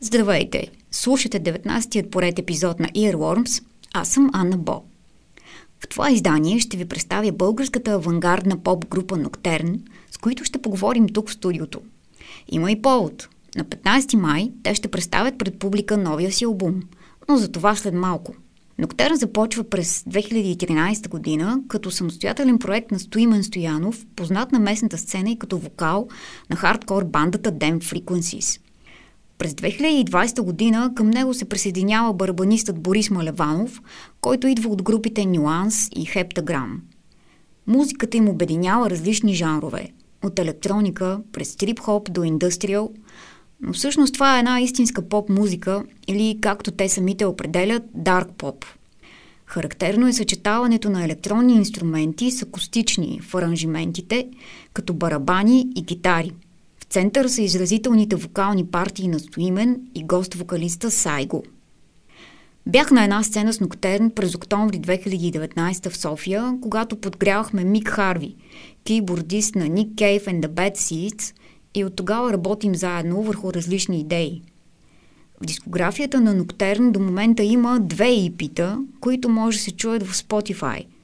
Здравейте! Слушате 19-тият поред епизод на Earworms. Аз съм Анна Бо. В това издание ще ви представя българската авангардна поп-група Ноктерн, с които ще поговорим тук в студиото. Има и повод. На 15 май те ще представят пред публика новия си албум, но за това след малко. Ноктерн започва през 2013 година като самостоятелен проект на Стоимен Стоянов, познат на местната сцена и като вокал на хардкор бандата Damn Frequencies – през 2020 година към него се присъединява барабанистът Борис Малеванов, който идва от групите Нюанс и Хептаграм. Музиката им обединява различни жанрове – от електроника през трип-хоп до индустриал, но всъщност това е една истинска поп-музика или, както те самите определят, дарк поп. Характерно е съчетаването на електронни инструменти с акустични в аранжиментите, като барабани и гитари – център са изразителните вокални партии на Стоимен и гост-вокалиста Сайго. Бях на една сцена с Ноктерн през октомври 2019 в София, когато подгрявахме Мик Харви, кибордист на Nick Cave and the Bad Seeds и от тогава работим заедно върху различни идеи. В дискографията на Ноктерн до момента има две ипита, които може да се чуят в Spotify –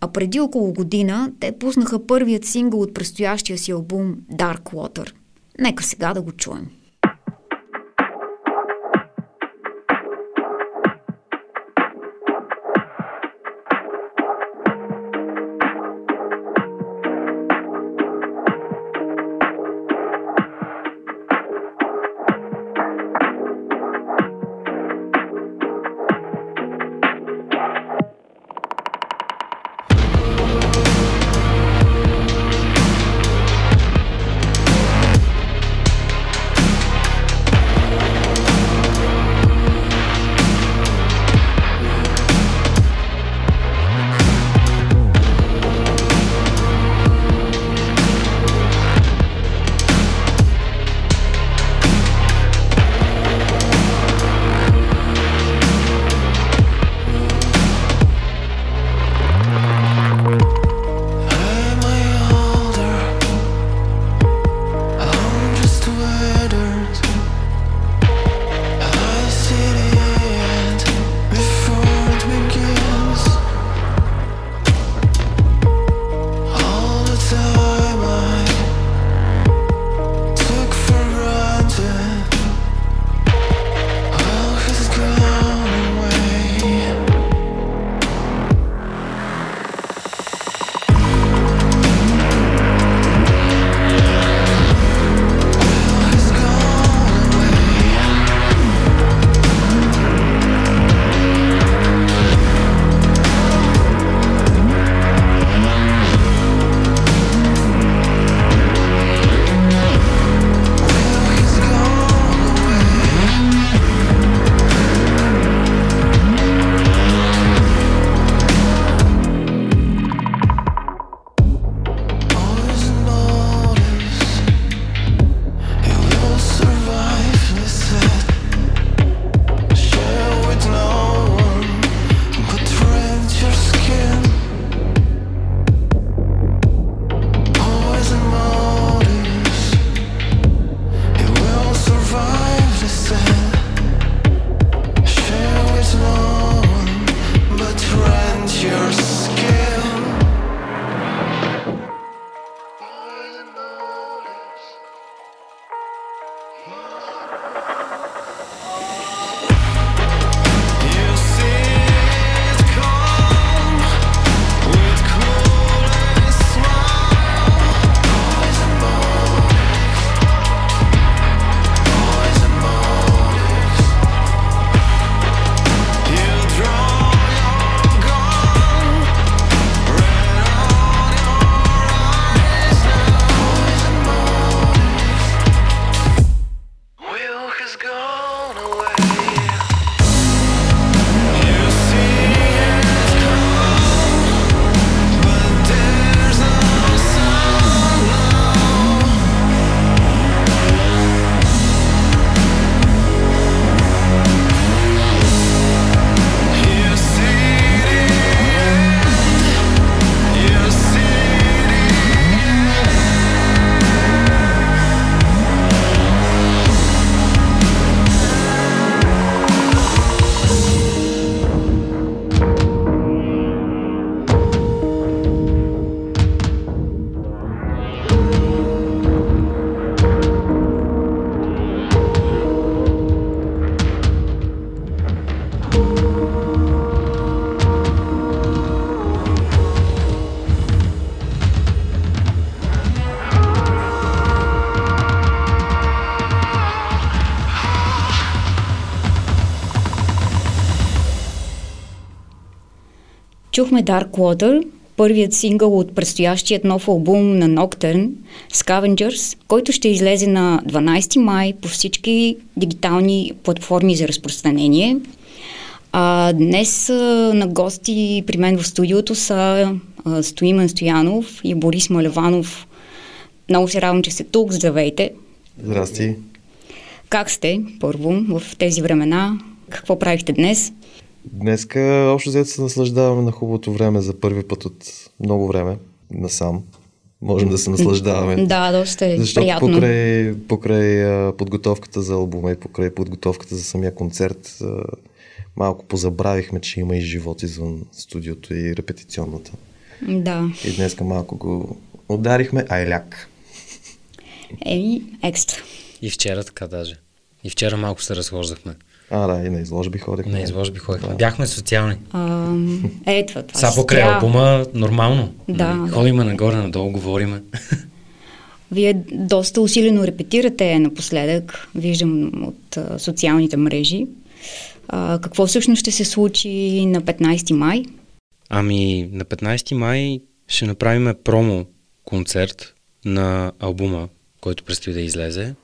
а преди около година те пуснаха първият сингъл от предстоящия си албум Dark Water. Нека сега да го чуем. Чухме Dark Water, първият сингъл от предстоящият нов албум на Nocturne, Scavengers, който ще излезе на 12 май по всички дигитални платформи за разпространение. А днес а, на гости при мен в студиото са а, Стоимен Стоянов и Борис Малеванов. Много се радвам, че сте тук. Здравейте! Здрасти! Как сте, първо, в тези времена? Какво правихте днес? Днеска общо взето се наслаждаваме на хубавото време за първи път от много време насам. Можем да се наслаждаваме. Да, доста е Защото приятно. покрай, покрай подготовката за албума и покрай подготовката за самия концерт малко позабравихме, че има и живот извън студиото и репетиционната. Да. И днеска малко го ударихме, айляк. Еми, екстра. И вчера така даже. И вчера малко се разхождахме. А, да, и на изложби ходихме. На изложби ходихме. Да. Бяхме социални. А, е, това, това Са покрай трябва. албума, нормално. Да, Нали. Ходиме нагоре, надолу, говориме. Вие доста усилено репетирате напоследък, виждам от а, социалните мрежи. А, какво всъщност ще се случи на 15 май? Ами, на 15 май ще направим промо концерт на албума, който предстои да излезе,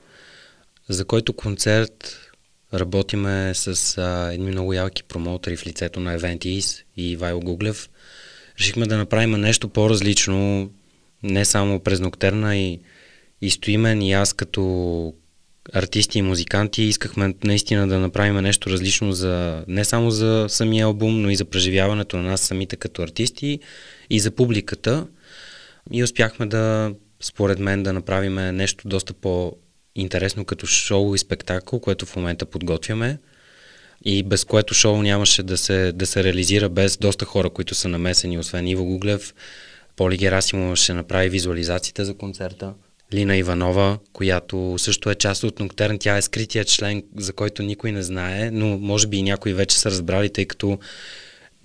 за който концерт работиме с а, едни много ялки промоутери в лицето на Eventis и Вайло Гуглев. Решихме да направим нещо по-различно, не само през Ноктърна и, и Стоимен и аз като артисти и музиканти искахме наистина да направим нещо различно за, не само за самия албум, но и за преживяването на нас самите като артисти и за публиката. И успяхме да, според мен, да направим нещо доста по-интересно като шоу и спектакъл, което в момента подготвяме и без което шоу нямаше да се, да се реализира без доста хора, които са намесени, освен Иво Гуглев. Поли Герасимова ще направи визуализациите за концерта. Лина Иванова, която също е част от Ноктърн, тя е скрития член, за който никой не знае, но може би и някои вече са разбрали, тъй като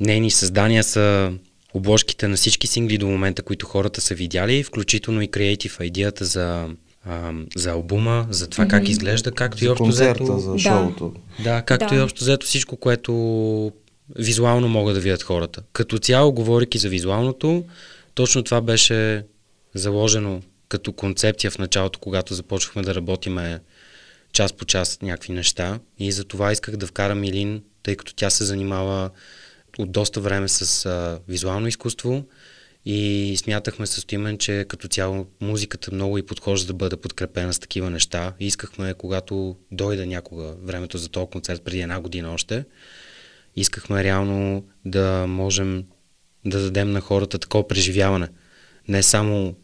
нейни създания са обложките на всички сингли до момента, които хората са видяли, включително и креатив идеята за, а, за албума, за това как изглежда, както и За общо концерта, взето. за Да. шоуто. Да, както Да. и общо взето всичко, което визуално могат да видят хората. Като цяло, говоряки за визуалното, точно това беше заложено като концепция в началото, когато започнахме да работиме час по час някакви неща. И за това исках да вкарам Илин, тъй като тя се занимава от доста време с а, визуално изкуство и смятахме с Стоимен, че като цяло музиката много и подхожда да бъде подкрепена с такива неща. Искахме, когато дойде някога времето за този концерт, преди една година още, искахме реално да можем да дадем на хората такова преживяване. Не само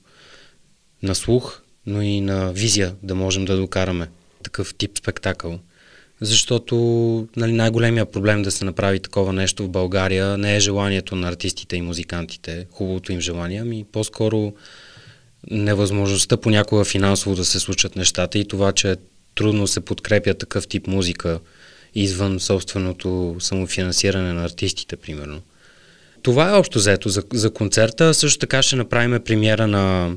на слух, но и на визия да можем да докараме такъв тип спектакъл. Защото нали, най-големия проблем да се направи такова нещо в България не е желанието на артистите и музикантите, хубавото им желание, ами по-скоро невъзможността понякога финансово да се случат нещата и това, че трудно се подкрепя такъв тип музика извън собственото самофинансиране на артистите, примерно. Това е общо взето за, за концерта. Също така ще направим премиера на,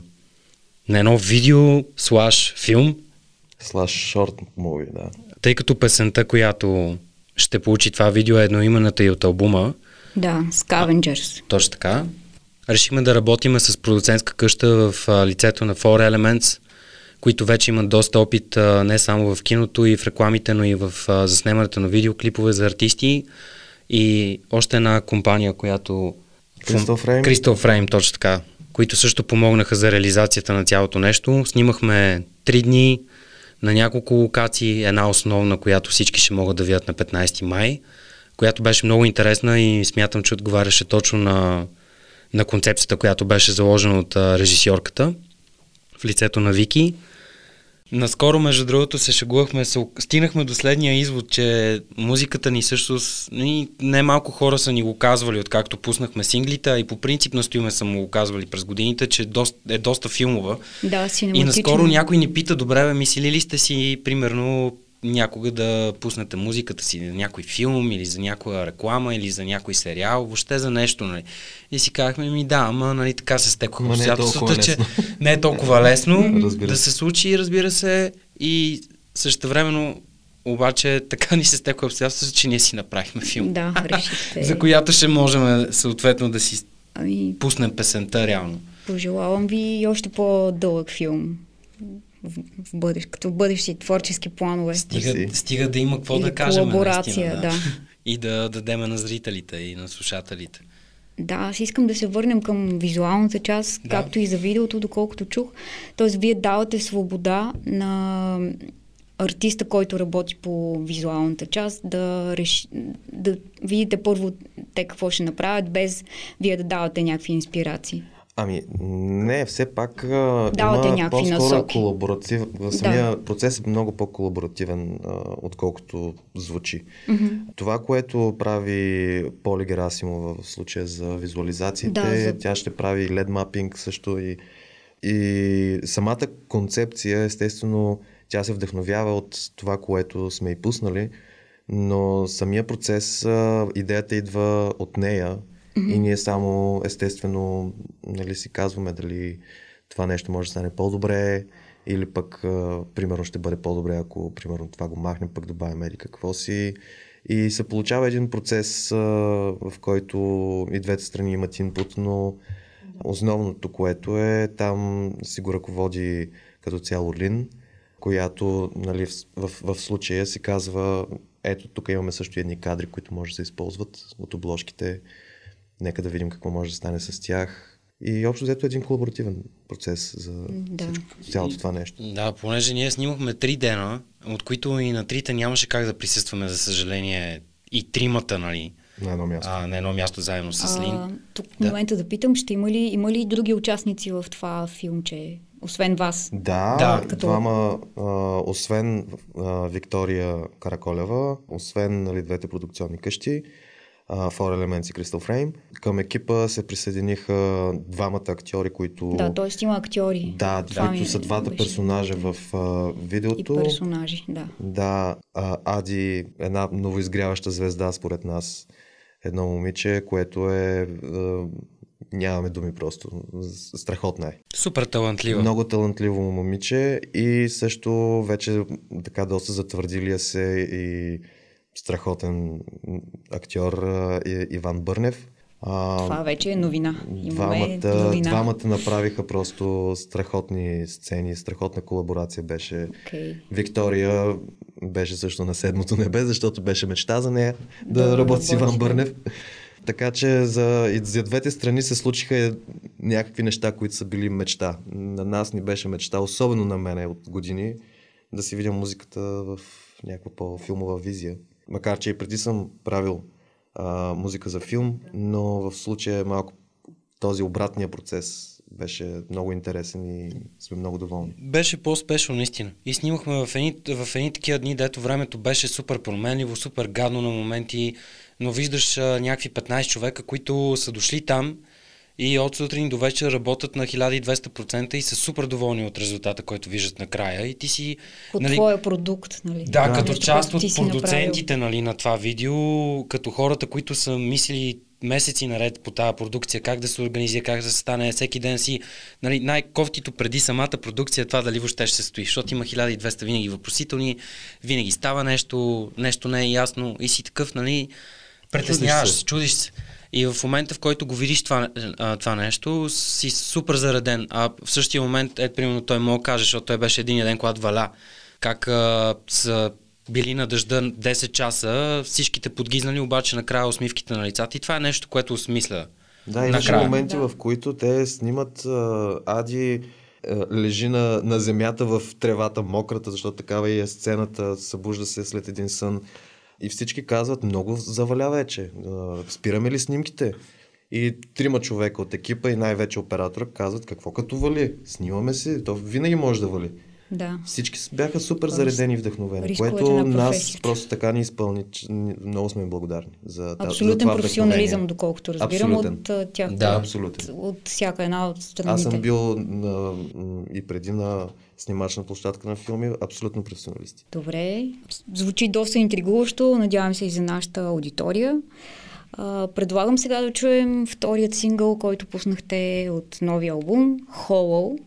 на едно видео, слаш филм, Слаш шорт муви, да. Тъй като песента, която ще получи това видео е едноимената и от албума, Да, Scavengers. точно така, решихме да работиме с продуцентска къща в а, лицето на Four Elements, които вече имат доста опит а, не само в киното и в рекламите, но и в а, заснемането на видеоклипове за артисти и още една компания, която... Crystal Frame? Crystal Frame, точно така, които също помогнаха за реализацията на цялото нещо. Снимахме три дни на няколко локации, една основна, която всички ще могат да видят на 15 май, която беше много интересна и смятам, че отговаряше точно на, на концепцията, която беше заложена от режисьорката в лицето на Вики. Наскоро, между другото, се шегувахме, се, стигнахме до следния извод, че музиката ни също, не малко хора са ни го казвали, откакто пуснахме синглите, а и по принцип настоиме са му го казвали през годините, че доста, е доста филмова. Да, И синематично. наскоро някой ни пита, добре, бе, мислили ли сте си, примерно, някога да пуснете музиката си на някой филм или за някоя реклама или за някой сериал, въобще за нещо, нали? И си казахме, ми да, ама нали, така се стекоха е обстоятелствата, толкова че не е толкова лесно да се. случи, разбира се, и същевременно обаче така ни се стекла обстоятелството, че ние си направихме филм. Да, решихте. За която ще можем съответно да си Ами, пуснем песента реално. пожелавам ви още по-дълъг филм в, в бъдещ, като бъдещи творчески планове. Стига, стига да има какво Или да кажем. колаборация, наистина, да. И да дадеме на зрителите и на слушателите. Да, аз искам да се върнем към визуалната част, Да. както и за видеото, доколкото чух. Тоест, вие давате свобода на артиста, който работи по визуалната част, да, реши, да видите първо те какво ще направят, без вие да давате някакви инспирации. Ами, не, все пак Давате има по-скоро колаборатив. Да. Самия процес е много по-колаборативен, а, отколкото звучи. Мгм. Това, което прави Поли Герасимова в случая за визуализациите, Да, за- тя ще прави LED мапинг също и, и самата концепция, естествено, тя се вдъхновява от това, което сме и пуснали, но самия процес, идеята идва от нея и ние само, естествено, нали, си казваме дали това нещо може да стане по-добре или пък, а, примерно, ще бъде по-добре, ако, примерно, това го махнем, пък добавим еди какво си. И се получава един процес, а, в който и двете страни имат инпут, но основното, което е, там си го ръководи като цяло Лин, която нали, в, в, в случая си казва, ето тук имаме също едни кадри, които може да се използват от обложките, нека да видим какво може да стане с тях. И общо взето един колаборативен процес за Да. всичко, цялото това нещо. Да, понеже ние снимахме три дена, от които и на трите нямаше как да присъстваме, за съжаление, и тримата, нали, На едно място. а, на едно място заедно с Лин. А, тук в Да. момента да питам, ще има ли, има ли други участници в това филмче, освен вас? Да, Да. да Като- двама, а, освен а, Виктория Караколева, освен нали, двете продукционни къщи, а, Four Elements и Crystal Frame, към екипа се присъединиха двамата актьори, които... Да, т.е. има актьори. да, Това ми които са двата беше персонажа в а, И видеото. персонажи, да. Да, а, Ади, една новоизгряваща звезда, според нас, едно момиче, което е... А, нямаме думи просто. Страхотна е. Супер талантлива. Много талантливо момиче и също вече така доста затвърдилия се и страхотен актьор Иван Бърнев. А, Това вече е новина. Имаме двамата, новина. двамата направиха просто страхотни сцени, страхотна колаборация беше. Окей. Виктория беше също на седмото небе, защото беше мечта за нея да, Да работи с Иван. Бърнев. Така че за, и за двете страни се случиха някакви неща, които са били мечта. На нас ни беше мечта, особено на мене от години, да си видя музиката в някаква по-филмова визия. Макар, че и преди съм правил а, музика за филм, но в случая малко този обратния процес беше много интересен и сме много доволни. Беше по-спешно, наистина. И снимахме в едни, в едни такива дни, дето времето беше супер променливо, супер гадно на моменти, но виждаш а, някакви 15 човека, които са дошли там и от сутрин до вечер работят на 1200% и са супер доволни от резултата, който виждат накрая. И ти си... От нали, твоя продукт, нали? Да, Да. като част от продуцентите нали, на това видео, като хората, които са мислили месеци наред по тази продукция, как да се организира, как да се стане, всеки ден си, нали, най-кофтито преди самата продукция е това дали въобще ще се стои, защото има 1200 винаги въпросителни, винаги става нещо, нещо не е ясно и си такъв, нали, притесняваш се. чудиш се. И в момента, в който го видиш това, а, това нещо, си супер зареден. А в същия момент, ето, примерно, той мога каже, защото той беше един ден, когато валя, как а, са били на дъжда 10 часа, всичките подгизнали, обаче накрая усмивките на лицата. И това е нещо, което осмисля. Да, имаше моменти, Да. в които те снимат а, Ади а, лежи на, на земята в тревата, мократа, защото такава и е сцената, събужда се след един сън. И всички казват, много заваля вече. Спираме ли снимките? И трима човека от екипа и най-вече оператора казват, какво като вали? Снимаме си, то винаги може да вали. Да. Всички бяха супер заредени и вдъхновени, рисковете което на нас просто така ни изпълни. че Много сме им благодарни за, та- за Абсолютен това професионализъм, доколкото разбирам, Абсолютен. от тях. Да, абсолютен. От, от всяка една от страните. Аз съм бил на, и преди на снимачна площадка на филми, абсолютно професионалисти. Добре. Звучи доста интригуващо. Надявам се и за нашата аудитория. А, предлагам сега да чуем вторият сингъл, който пуснахте от новия албум Hollow.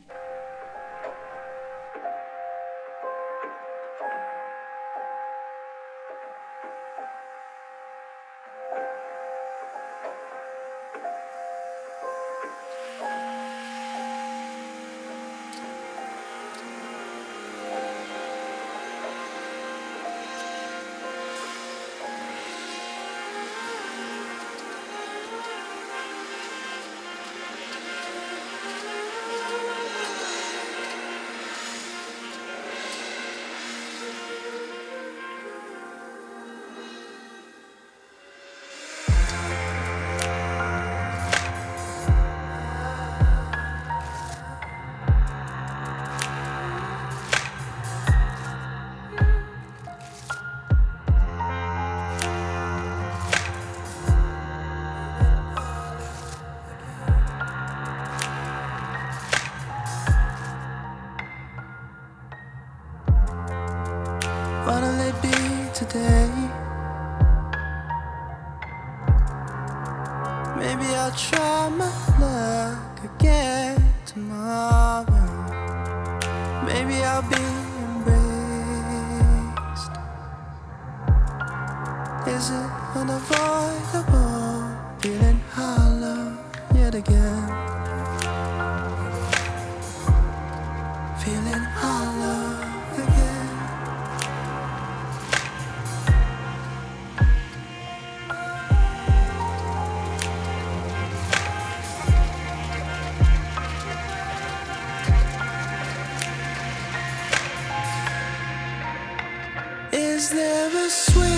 never sweet.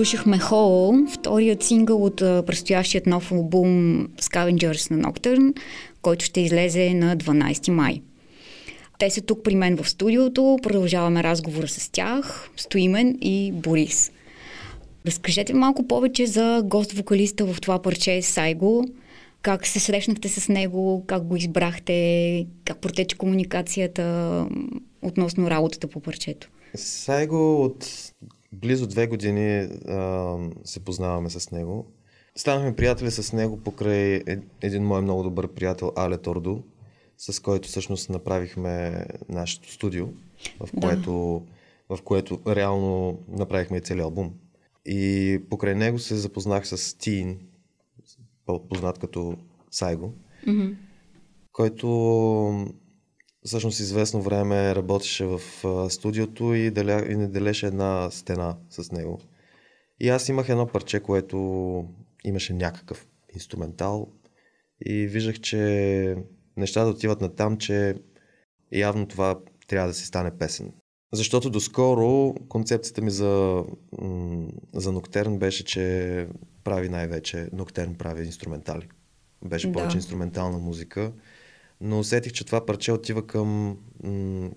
Слушахме Hole, вторият сингъл от предстоящият нов албум Scavengers на Nocturne, който ще излезе на 12 май. Те са тук при мен в студиото, продължаваме разговора с тях, Стоимен и Борис. Разкажете малко повече за гост-вокалиста в това парче Сайго. Как се срещнахте с него, как го избрахте, как протече комуникацията относно работата по парчето? Сайго от близо две години а, се познаваме с него. Станахме приятели с него покрай е- един мой много добър приятел Але Тордо, с който всъщност направихме нашето студио, в Да. което, в което реално направихме и целият албум. И покрай него се запознах с Тин, познат като Сайго, който всъщност известно време работеше в студиото и, деля, и не делеше една стена с него. И аз имах едно парче, което имаше някакъв инструментал и виждах, че нещата отиват на там, че явно това трябва да си стане песен. Защото доскоро концепцията ми за, за Ноктерн беше, че прави най-вече, Ноктерн прави инструментали. Беше да. повече инструментална музика но усетих, че това парче отива към,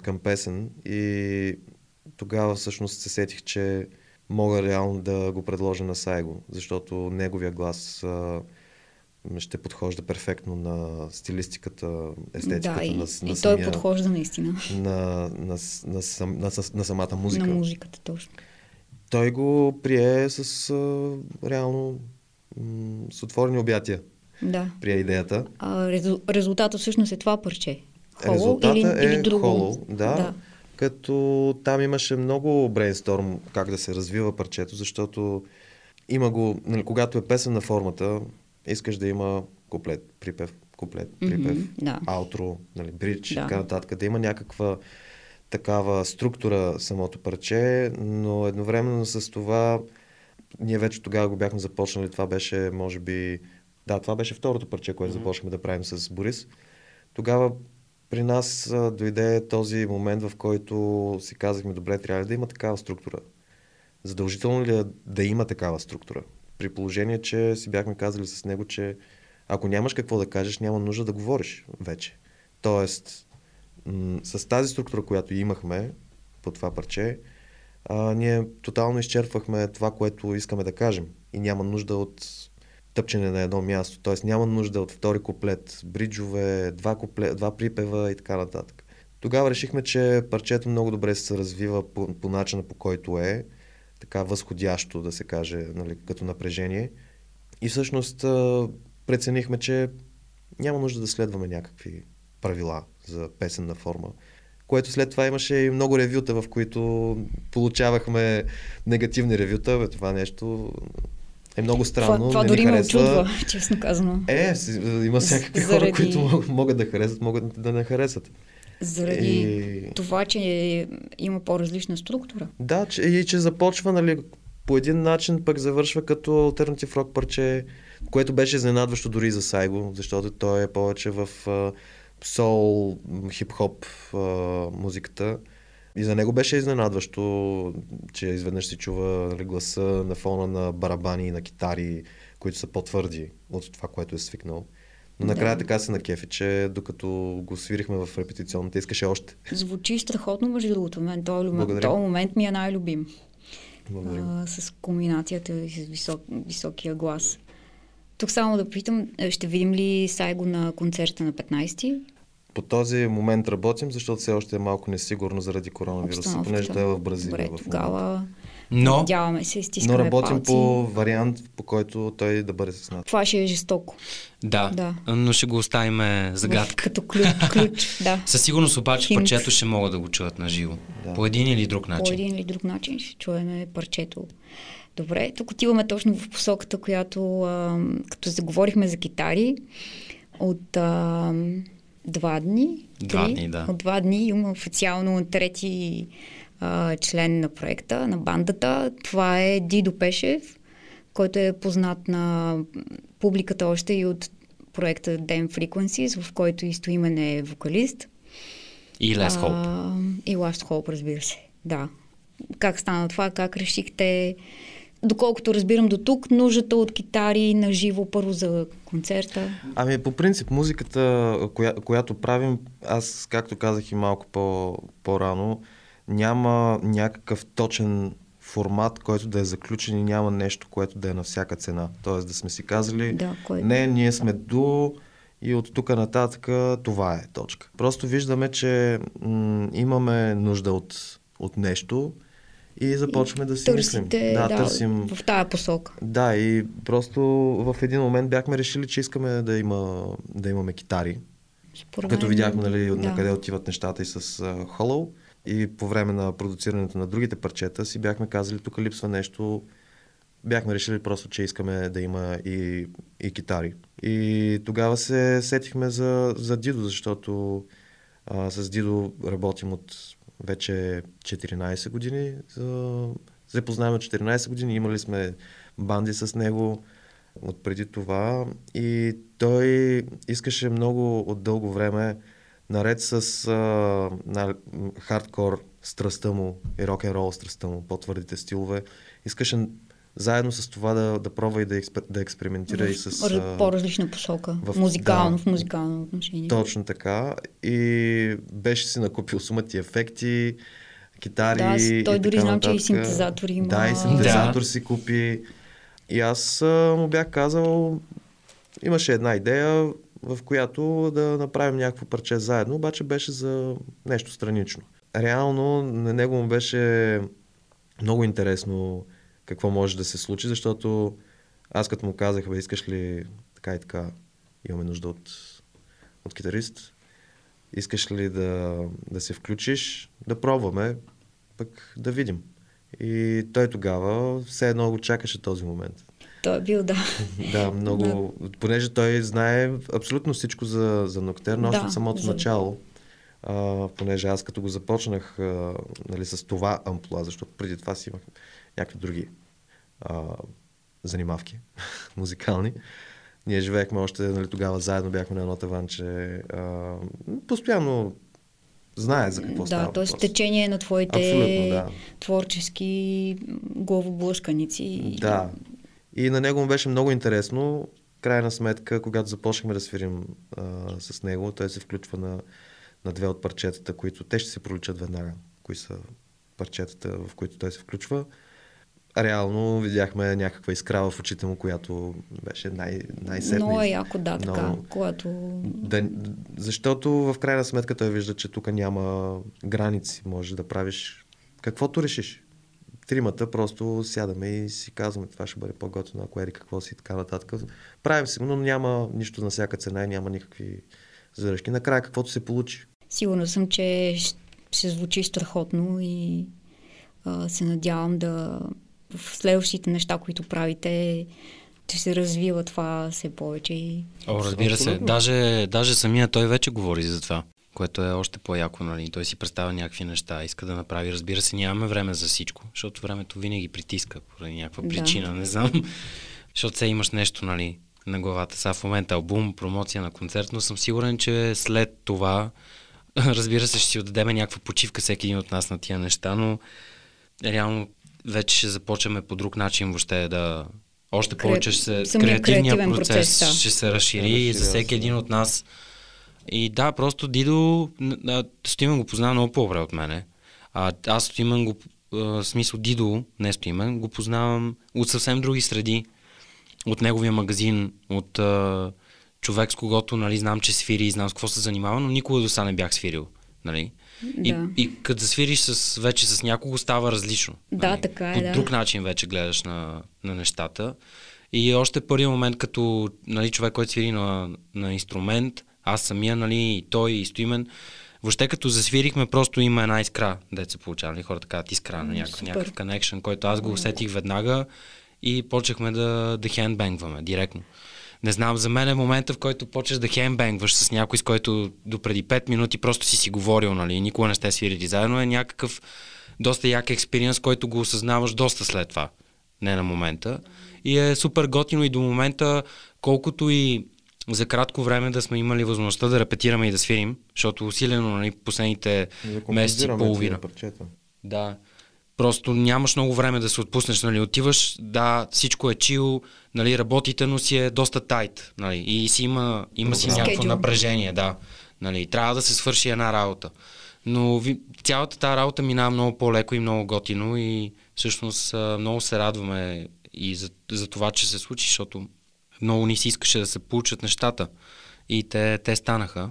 към песен и тогава всъщност се сетих, че мога реално да го предложа на Сайго, защото неговия глас а, ще подхожда перфектно на стилистиката, естетиката да, и, на, на, и той самия, подхожда наистина на, на, на, сам, на, на, на самата музика. на музиката точно. Той го прие с а, реално м- с отворени обятия Да. прия идеята. А, резу, резултата всъщност е това парче. Холо Резултата или, е или друго. Hollow, да, да. Като там имаше много брейнсторм как да се развива парчето, защото има го, нали, когато е песен на формата, искаш да има куплет, припев, куплет, припев, Мгм, да. аутро, нали, бридж, Да. така нататък, да има някаква такава структура самото парче, но едновременно с това ние вече тогава го бяхме започнали, това беше може би, да, това беше второто парче, което започнахме да правим с Борис. Тогава при нас а, дойде този момент, в който си казахме, добре, трябва ли да има такава структура? Задължително ли е да има такава структура? При положение, че си бяхме казали с него, че ако нямаш какво да кажеш, няма нужда да говориш вече. Тоест, м- с тази структура, която имахме по това парче, а, ние тотално изчерпвахме това, което искаме да кажем. И няма нужда от тъпчене на едно място. Тоест няма нужда от втори куплет, бриджове, два, куплет, два припева и така нататък. Тогава решихме, че парчето много добре се развива по, по начина по който е, така възходящо да се каже, нали, като напрежение. И всъщност преценихме, че няма нужда да следваме някакви правила за песенна форма. Което след това имаше и много ревюта, в които получавахме негативни ревюта. Бе, това нещо е много странно. това това не дори ме очудва, честно казано. Е, има всякакви Заради- хора, които мог- могат да харесат, могат да не харесат. Заради И- това, че има по-различна структура. Да, че, и че започва, нали, по един начин, пък завършва като альтернатив рок парче, което беше изненадващо дори за Сайго, защото той е повече в сол, хип-хоп музиката. И за него беше изненадващо, че изведнъж се чува нали, гласа на фона на барабани и на китари, които са по-твърди от това, което е свикнал. Но накрая Да. така се накефи, че докато го свирихме в репетиционната, искаше още. Звучи страхотно, между другото. Мен този, Благодаря. този момент ми е най-любим. А, с комбинацията и с висок, високия глас. Тук само да питам, е, ще видим ли Сайго на концерта на 15-ти? По този момент работим, защото все още е малко несигурно заради коронавируса, понеже той е в Бразилия. Добре, в момента. тогава Но, надяваме се, стискаме Но работим палци. по вариант, по който той да бъде с нас. Това ще е жестоко. да, Да. но ще го оставим загадка. Като ключ, ключ да. Със сигурност обаче Хинт. парчето ще могат да го чуят на живо. Да. По един или друг По начин. един или друг начин ще чуем парчето. Добре, тук отиваме точно в посоката, която, а, като заговорихме за китари, от а, два дни, Два три, дни, да. от два дни има официално трети а, член на проекта, на бандата. Това е Дидо Пешев, който е познат на публиката още и от проекта Damn Frequencies, в който и Стоимен е вокалист. И Less Hope. А, и Last Hope, разбира се. Да. Как стана това? Как решихте? Доколкото разбирам до тук, нуждата от китари на живо първо за концерта. Ами по принцип музиката, коя, която правим, аз както казах и малко по, по-рано, няма някакъв точен формат, който да е заключен и няма нещо, което да е на всяка цена. Тоест да сме си казали, Да, кое- не, ние сме до и от тук нататък това е точка. Просто виждаме, че м- имаме нужда от, от нещо и започваме да си мислим. Търсите Да, да, търсим в тая посока. да, и просто в един момент бяхме решили, че искаме да, има, да имаме китари. Според Като видяхме нали, да. на къде отиват нещата и с uh, Hollow. И по време на продуцирането на другите парчета си бяхме казали, тук липсва нещо. Бяхме решили просто, че искаме да има и, и китари. И тогава се сетихме за, за Дидо, защото а, с Дидо работим от вече 14 години. Се познаваме от 14 години. Имали сме банди с него от преди това и той искаше много от дълго време, наред с а, на, хардкор страстта му и рок н рол страстта му, по-твърдите стилове, искаше заедно с това да, да пробва и да, експер, да експериментира и с... По-различна посока. в- музикално, да. в музикално отношение. Точно така. И беше си накупил сумати ефекти, китари. Да, той и дори знам, че и нататък. синтезатори има. Да, и синтезатор Да. си купи. И аз а, му бях казал, имаше една идея, в която да направим някакво парче заедно, обаче беше за нещо странично. Реално на него му беше много интересно какво може да се случи, защото Аз като му казах, бе, искаш ли така и така, имаме нужда от, от китарист, искаш ли да, да се включиш, да пробваме, пък да видим. И той тогава все едно го чакаше този момент. Той е бил, да. Да, много. Понеже той знае абсолютно всичко за, за Ноктер, още Да, от самото за- начало. А, понеже аз като го започнах а, нали, с това амплуа, защото преди това си имах някакви други а, занимавки музикални. Ние живеехме още нали, тогава заедно, бяхме на едно таванче. А, постоянно знае за какво става. Да, т.е. течение на твоите да. творчески главоблъсканици. Да. И на него му беше много интересно. Крайна сметка, когато започнахме да свирим а, с него, той се включва на, на две от парчетата, които те ще се проличат веднага. Кои са парчетата, в които той се включва. Реално видяхме някаква искра в очите му, която беше най- най-сетна. Много е яко, да, така, Много- когато... Да, защото в крайна сметка той вижда, че тук няма граници. Може да правиш каквото решиш. Тримата просто сядаме и си казваме, това ще бъде по-готино, ако ери какво си и така нататък. Правим си но няма нищо на всяка цена и няма никакви задръжки. Накрая каквото се получи. Сигурна съм, че ще звучи страхотно и а, се надявам да в следващите неща, които правите, ще се развива това все повече и О, разбира се. Даже, даже самия той вече говори за това, което е още по-яко, нали? Той си представя някакви неща, иска да направи. Разбира се, нямаме време за всичко, защото времето винаги притиска поради някаква Да. причина, не знам. защото все имаш нещо, нали, на главата. Сега в момента албум, промоция на концерт, но съм сигурен, че след това, разбира се, ще си отдадем някаква почивка всеки един от нас на тия неща, но реално вече ще започваме по друг начин въобще да още Кре- повече ще се креативният процес, процес, да. ще се разшири Разширява за всеки се, един да. от нас. И да, просто Дидо, Стоимен го познава много по-добре от мене. А, аз Стоимен го, а, смисъл Дидо, не Стоимен, го познавам от съвсем други среди. От неговия магазин, от а, човек с когото нали, знам, че свири и знам с какво се занимава, но никога до сега не бях свирил. Нали? И, Да. и като засвириш с, вече с някого става различно. Да, нали? така е, По да. друг начин вече гледаш на, на нещата. И още първият момент, като нали, човек, който свири на, на инструмент, аз самия, нали, и той, и Стоимен, въобще като засвирихме, просто има една искра, се получава, нали, хората казват искра на някакъв, някакъв connection, който аз го усетих веднага и почнахме да, да хендбенгваме директно. Не знам, за мен е момента, в който почнеш да хендбенгваш с някой, с който до преди 5 минути просто си си говорил, нали, никога не сте свирили заедно, е някакъв доста як експириенс, който го осъзнаваш доста след това, не на момента. И е супер готино и до момента, колкото и за кратко време да сме имали възможността да репетираме и да свирим, защото усилено нали, последните месеци и половина. Да. Просто нямаш много време да се отпуснеш, нали, отиваш, да, всичко е чил, нали, работите, но си е доста тайт, нали, и си има, има си някакво напрежение, да, нали, трябва да се свърши една работа. Но ви, цялата тази работа минава много по-леко и много готино и всъщност много се радваме и за, за това, че се случи, защото много ни си искаше да се получат нещата. И те, те станаха.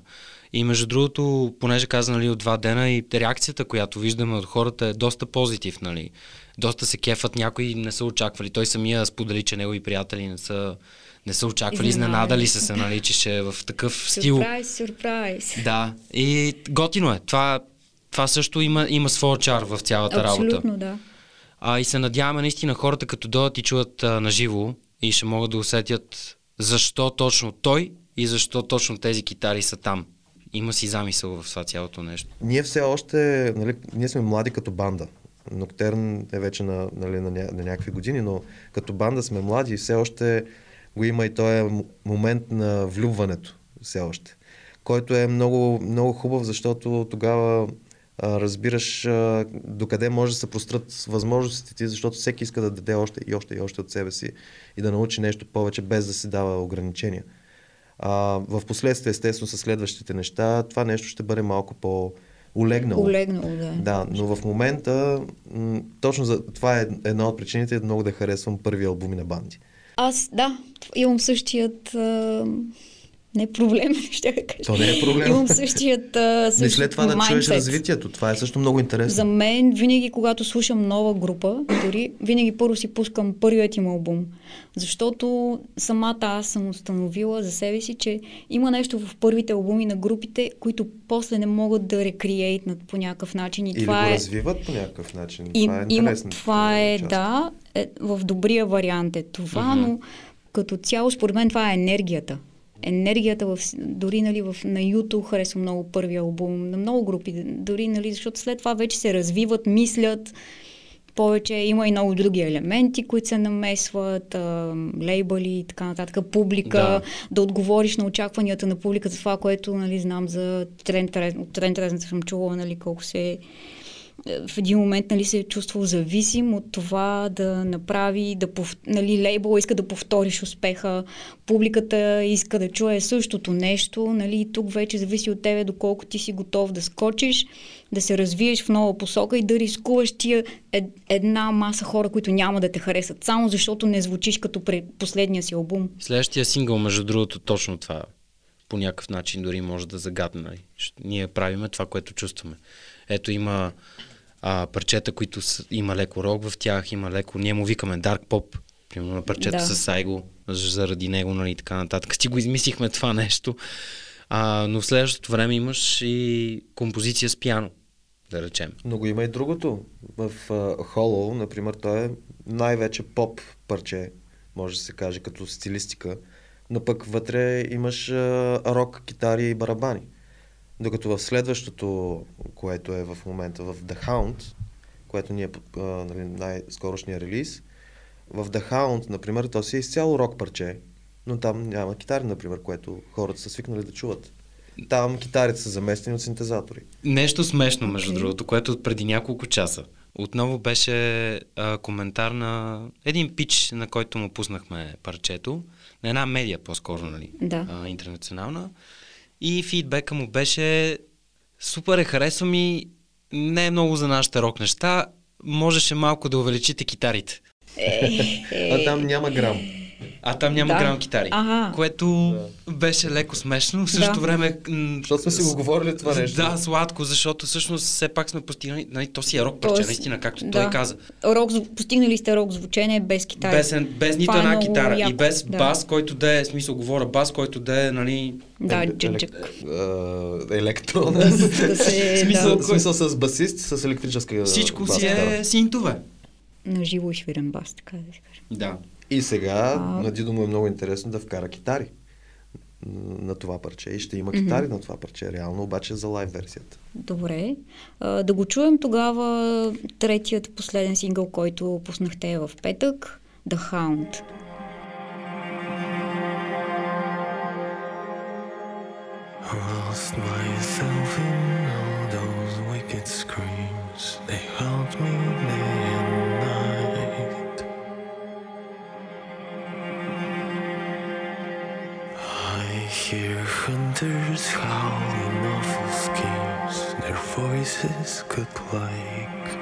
И между другото, понеже каза нали, от два дена и реакцията, която виждаме от хората е доста позитив. Нали. Доста се кефат, някои не са очаквали. Той самия сподели, че негови приятели не са, не са очаквали, изненадали са се, нали, че ще е в такъв стил. Сюрприз, сюрприз. Да, и готино е. Това, това също има, има своя чар в цялата работа. Абсолютно, да. А, и се надяваме наистина хората, като дойдат и чуят а, наживо и ще могат да усетят защо точно той и защо точно тези китари са там. Има си замисъл в това цялото нещо. Ние все още, нали, ние сме млади като банда. Ноктерн е вече на, нали, на, ня, на някакви години, но като банда сме млади и все още го има и този м- момент на влюбването все още, който е много, много хубав, защото тогава а, разбираш а, докъде може да се прострат възможностите ти, защото всеки иска да даде още и още и още от себе си и да научи нещо повече, без да си дава ограничения. А, в последствие, естествено, с следващите неща, това нещо ще бъде малко по-улегнало. Олегнало, да. Да, но в момента, м- точно за това е една от причините много да харесвам първи албуми на банди. Аз, да, имам същият а, Не проблем, ще да кажа. То не е проблем. Имам същият, а, Не след това да чуеш mindset. развитието. Това е също много интересно. За мен, винаги, когато слушам нова група, дори винаги първо си пускам първият им албум. Защото самата аз съм установила за себе си, че има нещо в първите албуми на групите, които после не могат да рекреейтнат по някакъв начин. И Или това го е... развиват по някакъв начин. И, това е има, това е, да, е, в добрия вариант е това, но като цяло, според мен, това е енергията. Енергията в, дори нали, в, на YouTube харесва много първия албум, на много групи, дори, нали, защото след това вече се развиват, мислят, повече има и много други елементи, които се намесват, а, лейбъли и така нататък, публика, Да. да. отговориш на очакванията на публиката, това, което нали, знам за Трент Рез- от Резнор съм чувала, нали, колко се в един момент нали, се е чувствал зависим от това да направи, да пов... нали, лейбъл иска да повториш успеха, публиката иска да чуе същото нещо, нали, и тук вече зависи от тебе доколко ти си готов да скочиш, да се развиеш в нова посока и да рискуваш тия ед, една маса хора, които няма да те харесат, само защото не звучиш като пред последния си албум. Следващия сингъл, между другото, точно това по някакъв начин дори може да загадне. Ние правиме това, което чувстваме. Ето има а, парчета, които с, има леко рок в тях, има леко, ние му викаме Dark Pop, примерно на парчето Да. с Сайго, заради него, нали, така нататък. Ти го измислихме това нещо. А, но в следващото време имаш и композиция с пиано, да речем. Но го има и другото. В uh, Hollow, например, той е най-вече поп парче, може да се каже, като стилистика. Но пък вътре имаш uh, рок, китари и барабани. Докато в следващото, което е в момента в The Hound, което ни е нали, най-скорошния релиз, в The Hound, например, то си е изцяло рок парче, но там няма китари, например, което хората са свикнали да чуват. Там китарите са заместени от синтезатори. Нещо смешно, между okay. другото, което преди няколко часа. Отново беше а, коментар на един пич, на който му пуснахме парчето, на една медия по-скоро, нали? Да. А, интернационална. И фидбека му беше супер е, харесва ми, не е много за нашите рок неща, можеше малко да увеличите китарите. А там няма грам. А там няма Да. грам китари. Ага. Което беше леко смешно. В същото Да. време... м, Защото сме си го говорили това нещо. Да, сладко, защото всъщност все пак сме постигнали, нали, то си е рок парче, Тоест, наистина, както да. той каза. Рок, постигнали сте рок звучение без китари. Без, без нито е една китара яко, и без да. бас, който да е, смисъл говоря бас, който да е, нали... Да, а, електрон. Да, да. Смисъл, да, с басист, с електрическа Всичко бас си е синтове. на живо и свирен бас, така да се каже. Да. И сега А. на Дидо му е много интересно да вкара китари на това парче. И ще има китари на това парче, реално, обаче за лайв версията. Добре. А, да го чуем тогава третият последен сингъл, който пуснахте в петък. The Hound. Lost myself in all those wicked screams. They haunt me day and night. Hunters howling awful schemes. Their voices cut like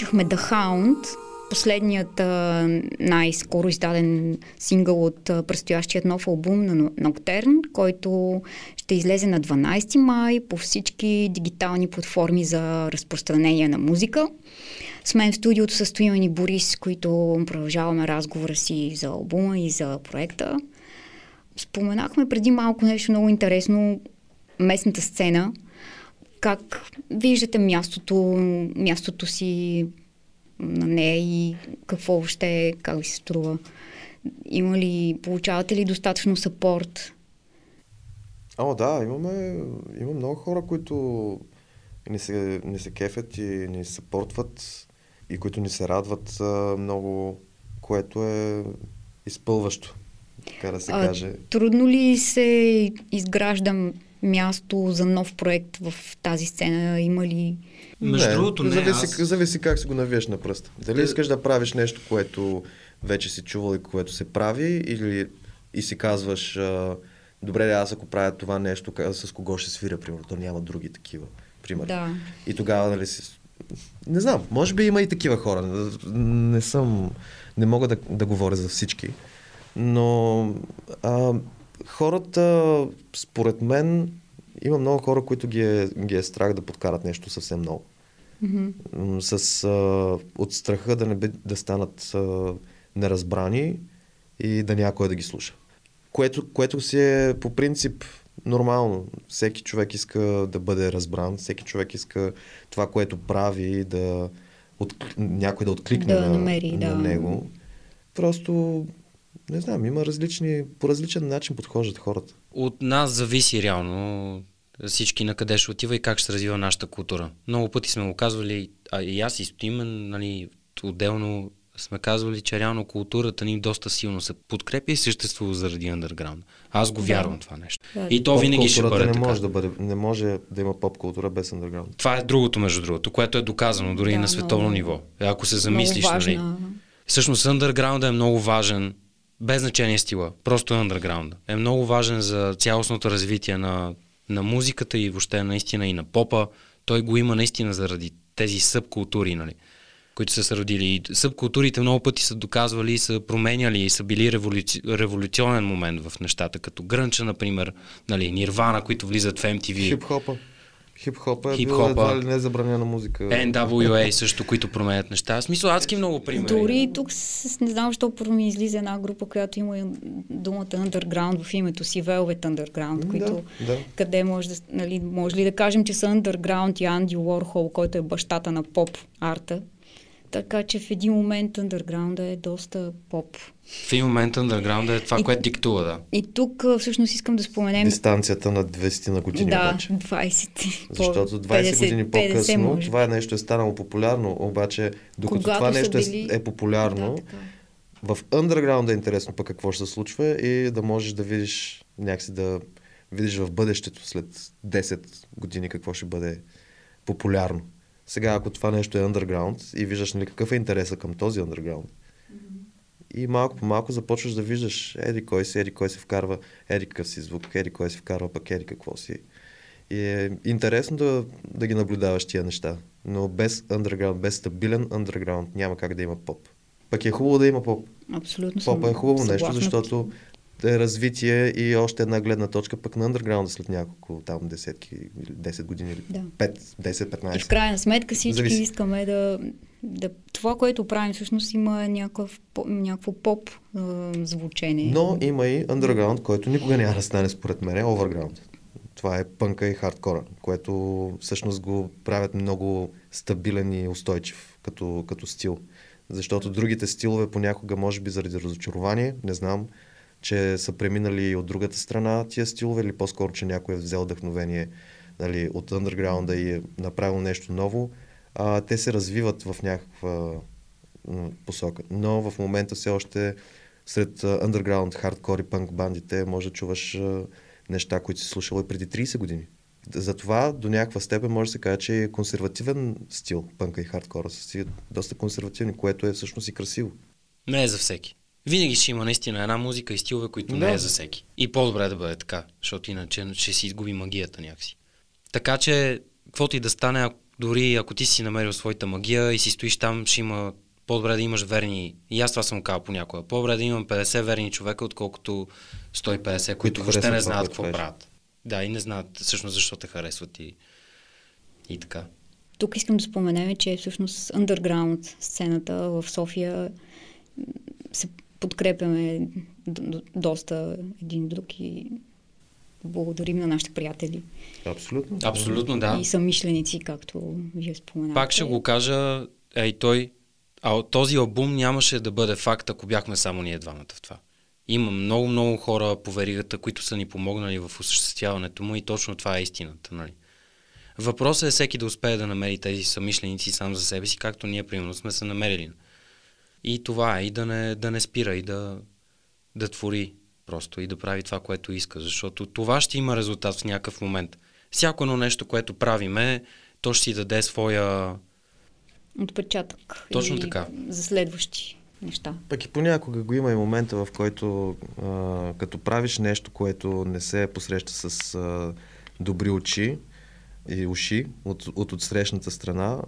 Слушахме The Hound, последният най-скоро издаден сингъл от предстоящият нов албум на Nocturne, който ще излезе на 12 май по всички дигитални платформи за разпространение на музика. С мен в студиото са Стоян и Борис, с които продължаваме разговора си за албума и за проекта. Споменахме преди малко нещо много интересно, местната сцена. Как виждате мястото, мястото си на нея и какво въобще как ви се струва? Има ли, получавате ли достатъчно сапорт? О, да, имаме, има много хора, които ни се, ни се кефят и ни съпортват и които ни се радват а, много, което е изпълващо, така да се А, каже. Трудно ли се изгражда място за нов проект в тази сцена? Има ли... Между другото, не, зависи, аз- зависи как си го навиеш на пръста. Дали Е, искаш да правиш нещо, което вече си чувал и което се прави, или и си казваш, добре, аз ако правя това нещо, с кого ще свиря, примерно, то няма други такива, примерно. Да. И тогава, нали си... Не знам, може би има и такива хора. Не съм... Не мога да, да говоря за всички. Но а, хората, според мен, има много хора, които ги е, ги е страх да подкарат нещо съвсем ново. Мгм. М, С, а, от страха да не би, да станат а, неразбрани и да някой да ги слуша. Което, което си е по принцип нормално. Всеки човек иска да бъде разбран, всеки човек иска това, което прави, да от, някой да откликне Да на, намери, на да. него. Просто, не знам, има различни, по различен начин подхождат хората. От нас зависи реално всички на къде ще отива и как ще се развива нашата култура. Много пъти сме го казвали, а и аз и Стоимен, нали, отделно сме казвали, че реално културата ни доста силно се подкрепя и съществува заради андерграунд. Аз го Да. вярвам това нещо. Да. И то винаги ще бъде не така. може да бъде, не може да има поп култура без андерграунд. Това е другото, между другото, което е доказано дори Да, и на световно много- ниво. Ако се замислиш, нали. Всъщност underground е много важен, без значение стила, просто underground. Е много важен за цялостното развитие на, на музиката и въобще наистина и на попа. Той го има наистина заради тези събкултури, нали, които са се родили. И събкултурите много пъти са доказвали и са променяли и са били революци... революционен момент в нещата, като Грънча, например, нали, Нирвана, които влизат в MTV. Хип-хопа. Хип-хопа е Хип-хопа. била едва ли не забранена музика. NWA също, които променят неща. В смисъл, адски много примери. Дори и тук с, не знам, защо първо ми излиза една група, която има думата underground в името си, Velvet Underground, които да, да. къде може да, нали, може ли да кажем, че са underground и Анди Уорхол, който е бащата на поп арта. Така че в един момент underground е доста поп. В един момент underground е това, И- което диктува, да. И тук всъщност искам да споменем... Дистанцията на 20 на години да, обаче. 20. Защото 20 50, години 50 по-късно може би. това нещо е станало популярно, обаче докато Когато това нещо е, били- е популярно, Да, така. в underground е интересно пък какво ще се случва и да можеш да видиш някакси да видиш в бъдещето след 10 години какво ще бъде популярно. Сега, ако това нещо е underground и виждаш нали, какъв е интереса към този underground, и малко по малко започваш да виждаш еди кой си, еди кой се вкарва, еди какъв си звук, еди кой се вкарва пък еди какво си. И е интересно да, да ги наблюдаваш тия неща. Но без underground, без стабилен underground няма как да има поп. Пък е хубаво да има поп. Абсолютно Попа е хубаво нещо, защото развитие и още една гледна точка пък на underground след няколко там десетки, или 10 години или Да. 5, 10, 15. И в крайна сметка всички Зависи. искаме да, да... Това, което правим, всъщност има някакъв, някакво поп а, звучение. Но има и underground, който никога няма да стане според мен, е overground. Това е пънка и хардкора, което всъщност го правят много стабилен и устойчив като, като стил. Защото другите стилове понякога, може би заради разочарование, не знам, че са преминали от другата страна тия стилове или по-скоро, че някой е взел вдъхновение нали, от underground и е направил нещо ново, а, те се развиват в някаква посока. Но в момента все още сред underground, хардкор и пънк бандите може да чуваш неща, които си слушал и преди 30 години. Затова до някаква степен може да се каже, че е консервативен стил пънка и хардкора са си доста консервативни, което е всъщност и красиво. Не е за всеки. Винаги ще има наистина една музика и стилове, които Да. не е за всеки. И по-добре да бъде така, защото иначе ще си изгуби магията някакси. Така че, каквото и да стане, Дори ако ти си намерил своята магия и си стоиш там, ще има по-добре да имаш верни, и аз това съм казал понякога, по-добре да имам 50 верни човека, отколкото 150, които въобще не знаят какво правят. Да, и не знаят всъщност защо те харесват и, и така. Тук искам да споменем, че всъщност underground сцената в София се подкрепяме д- д- доста един друг и благодарим на нашите приятели Абсолютно. Абсолютно да. и съмишленици, както вие споменахте. Пак ще го кажа, ей той, а този албум нямаше да бъде факт, ако бяхме само ние двамата в това. Има много, много хора по веригата, които са ни помогнали в осъществяването му и точно това е истината. Нали? Въпросът е всеки да успее да намери тези самишленици сам за себе си, както ние примерно сме се намерили. И това е, и да не, да не спира, и да, да твори просто, и да прави това, което иска, защото това ще има резултат в някакъв момент. Всяко едно нещо, което правиме, то ще си даде своя... Отпечатък. Точно и така. За следващи неща. Пък и понякога го има и момента, в който а, като правиш нещо, което не се посреща с а, добри очи и уши от, от отсрещната страна,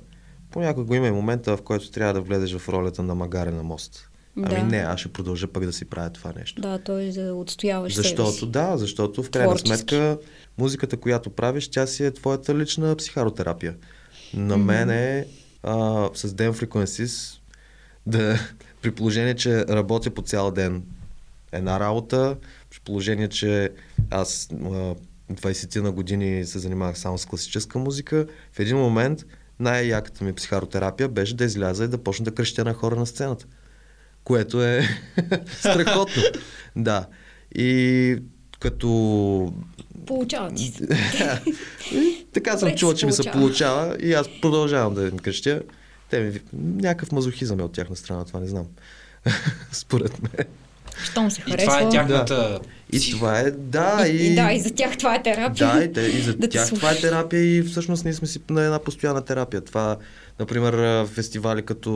понякога го има и момента, в който трябва да влезеш в ролята на магаре на мост. Ами Да. не, аз ще продължа пък да си правя това нещо. Да, той да отстояваш себе Защото, си. да, защото в крайна Творчески. сметка музиката, която правиш, тя си е твоята лична психаротерапия. На мен е а, с Ден Frequencies да, при положение, че работя по цял ден една работа, при положение, че аз а, 20 на години се занимавах само с класическа музика, в един момент най-яката ми психотерапия беше да изляза и да почна да крещя на хора на сцената. Което е страхотно. Да. И като Получават ти се. Така съм чувал, че ми се получава. получава и аз продължавам да им крещя. Те ми... Някакъв мазохизъм е от тяхна страна, това не знам. Според мен. Щом се И харесва. това е тяхната... И това е, да, и, и, да, и за тях това е терапия. Да, и, те, и за Да тях това е терапия и всъщност ние сме си на една постоянна терапия. Това, например, фестивали като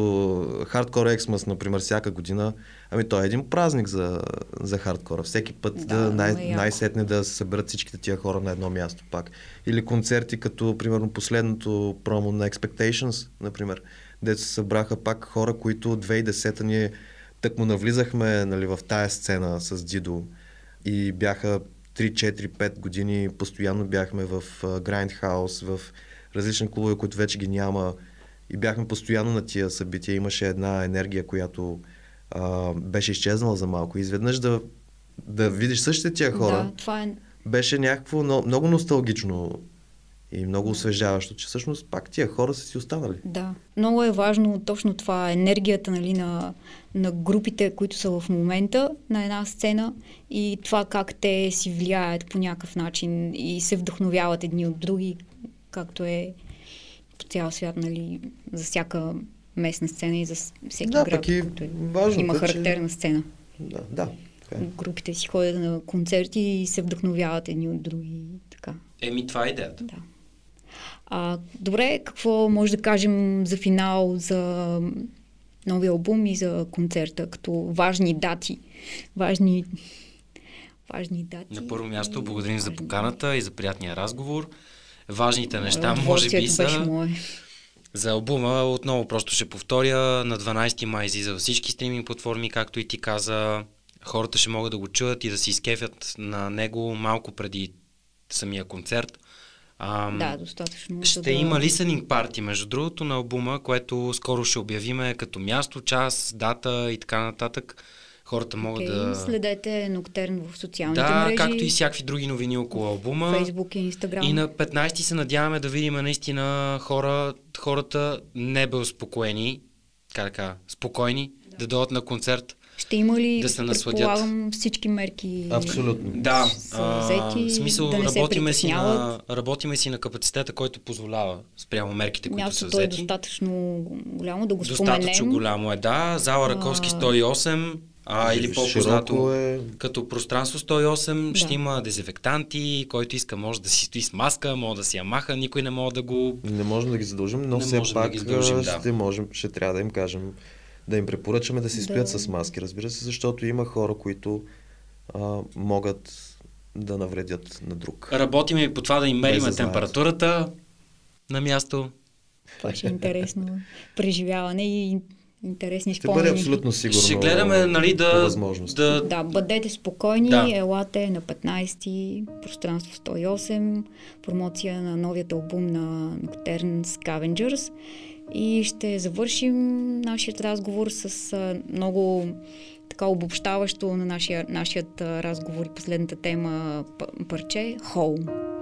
Hardcore Xmas, например, всяка година, ами той е един празник за, за хардкора. Всеки път Да, да, най- най-сетне да се съберат всичките тия хора на едно място пак. Или концерти като, примерно, последното промо на Expectations, например, дето се събраха пак хора, които 2010-та ние тък му навлизахме нали, в тая сцена с Дидо и бяха 3-4-5 години, постоянно бяхме в Grindhouse, в различни клубове, които вече ги няма и бяхме постоянно на тия събития. Имаше една енергия, която а, беше изчезнала за малко. И изведнъж да, да видиш същите тия хора, Да, това е беше някакво но, много носталгично и много освежаващо, че всъщност пак тия хора са си останали. Да, много е важно точно това, енергията нали, на, на групите, които са в момента на една сцена и това как те си влияят по някакъв начин и се вдъхновяват едни от други, както е по цял свят, нали, за всяка местна сцена и за всеки Да, град, и който е, важното има е, че- характерна сцена. Да, да. Така е. Групите си ходят на концерти и се вдъхновяват едни от други. и Така. Еми, това е идеята. Да. А, добре, какво може да кажем за финал, за новия албум и за концерта, като важни дати? Важни, важни дати. На първо място благодарим за поканата и за приятния разговор. Важните неща, може би са... За албума отново просто ще повторя. На 12 май излиза във всички стриминг платформи, както и ти каза. Хората ще могат да го чуят и да се изкефят на него малко преди самия концерт. Ам, Да, достатъчно. Ще да... има listening парти, между другото, на албума, което скоро ще обявиме като място, час, дата и така нататък. Хората могат Окей, да... Следете Ноктерн в социалните Да, мрежи. както и всякакви други новини около албума. Фейсбук и Инстаграм. И на 15 се надяваме да видим наистина хора, хората не успокоени, как да кажа, спокойни, да. да дойдат на концерт. Ще има ли, да се насладят. предполагам, всички мерки Абсолютно. Да, са а, взети, в смисъл да не се работиме, си на, работиме си на капацитета, който позволява спрямо мерките, които са Мястото е взети. достатъчно голямо да го Достатъчно споменем. голямо е, да. Зала Раковски 108, а, или по-познато е. като пространство 108 Да. ще има дезинфектанти, който иска може да си стои с маска, може да си я маха, никой не може да го... Не можем да ги задължим, но Не все можем да пак ги задължим, да. ще, можем, ще трябва да им кажем, да им препоръчаме да си стоят Да. с маски, разбира се, защото има хора, които а, могат да навредят на друг. Работиме и по това да им мериме знаят. температурата на място Това ще е интересно преживяване и интересни Ще бъде спомени. абсолютно сигурно. Ще гледаме, нали, да, да, Да, бъдете спокойни, Да. елате на 15-ти, пространство 108, промоция на новият албум на Nocturne Scavengers и ще завършим нашият разговор с много така обобщаващо на нашия, нашият разговор и последната тема парче Home.